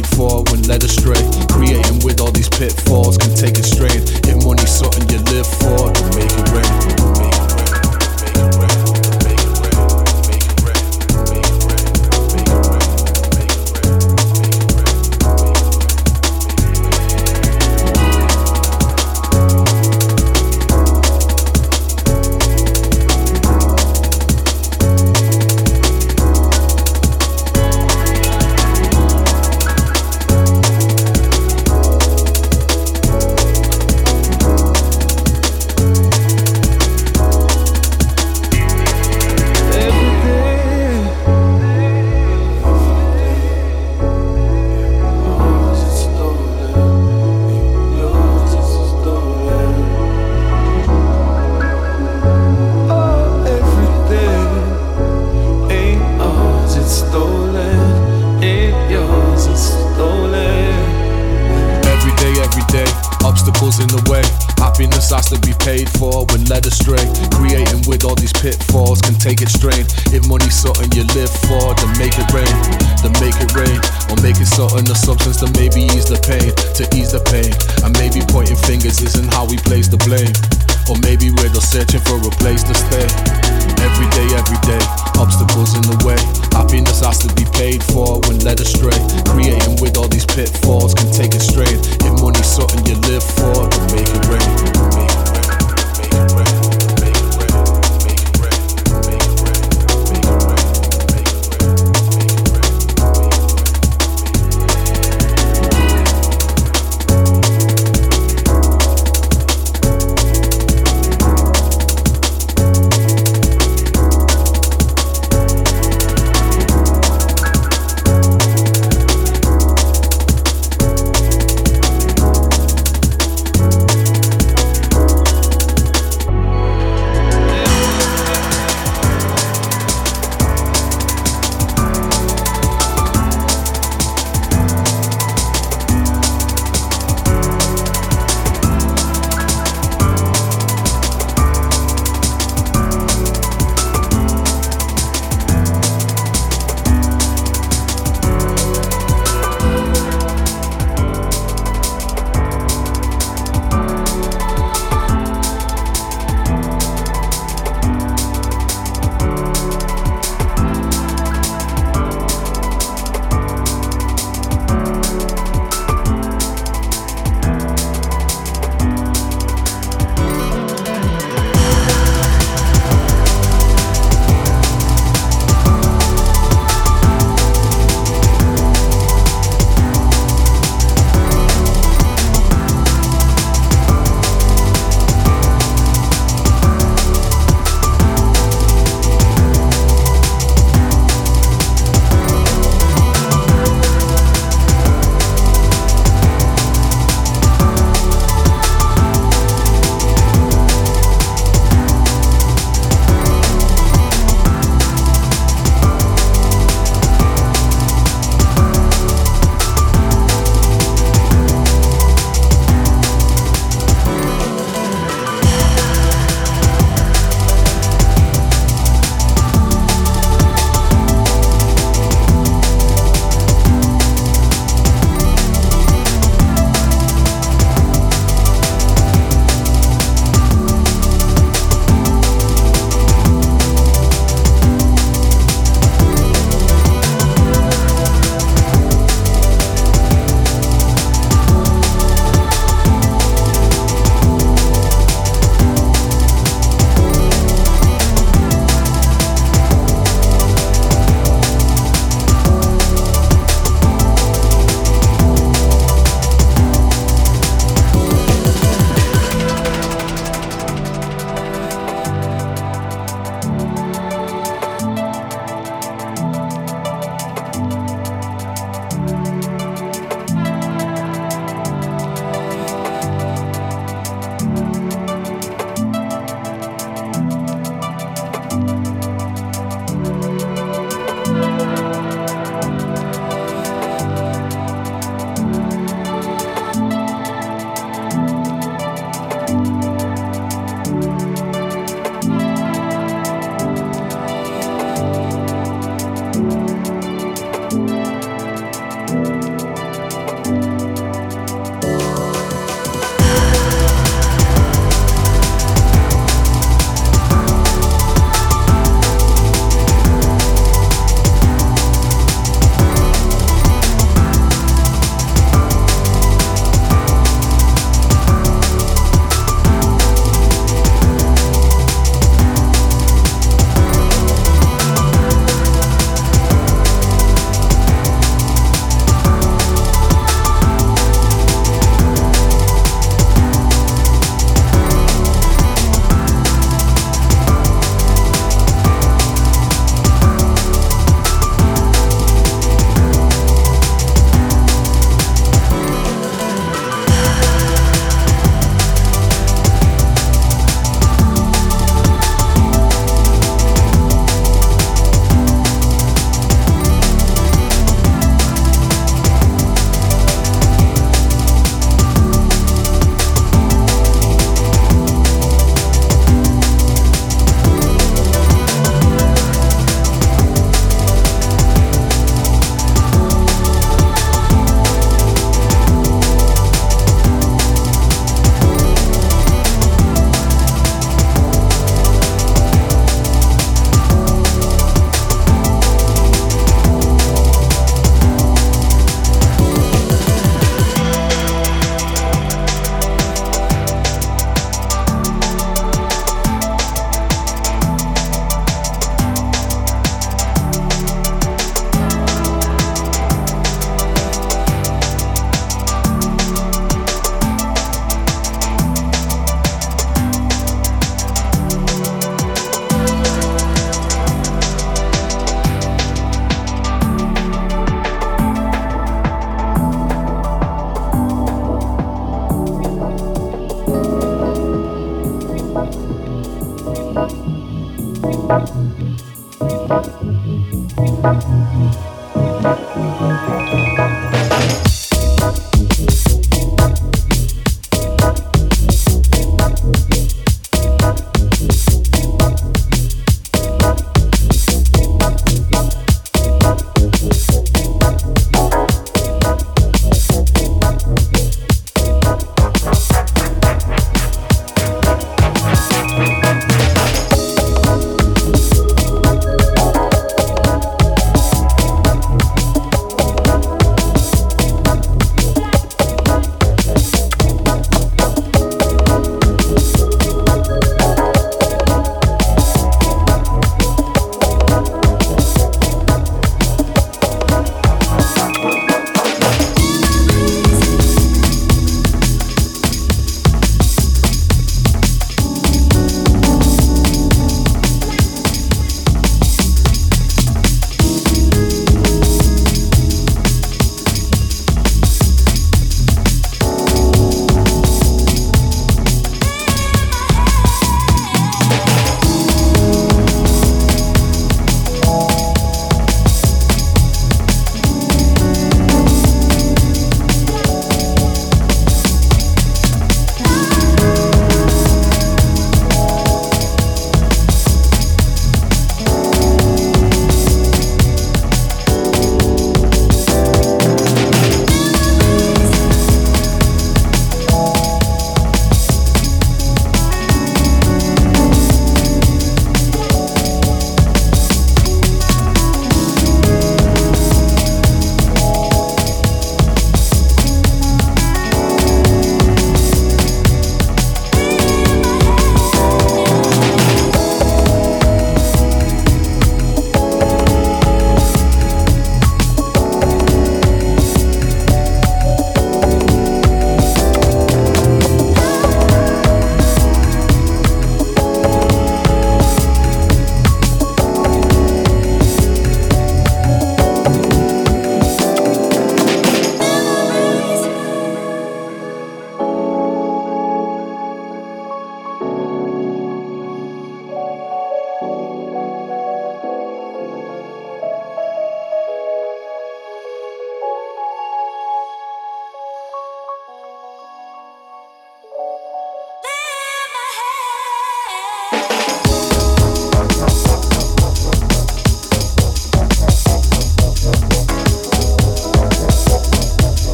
paid for when led astray. Creating with all these pitfalls can take a strain. If money, something you live for.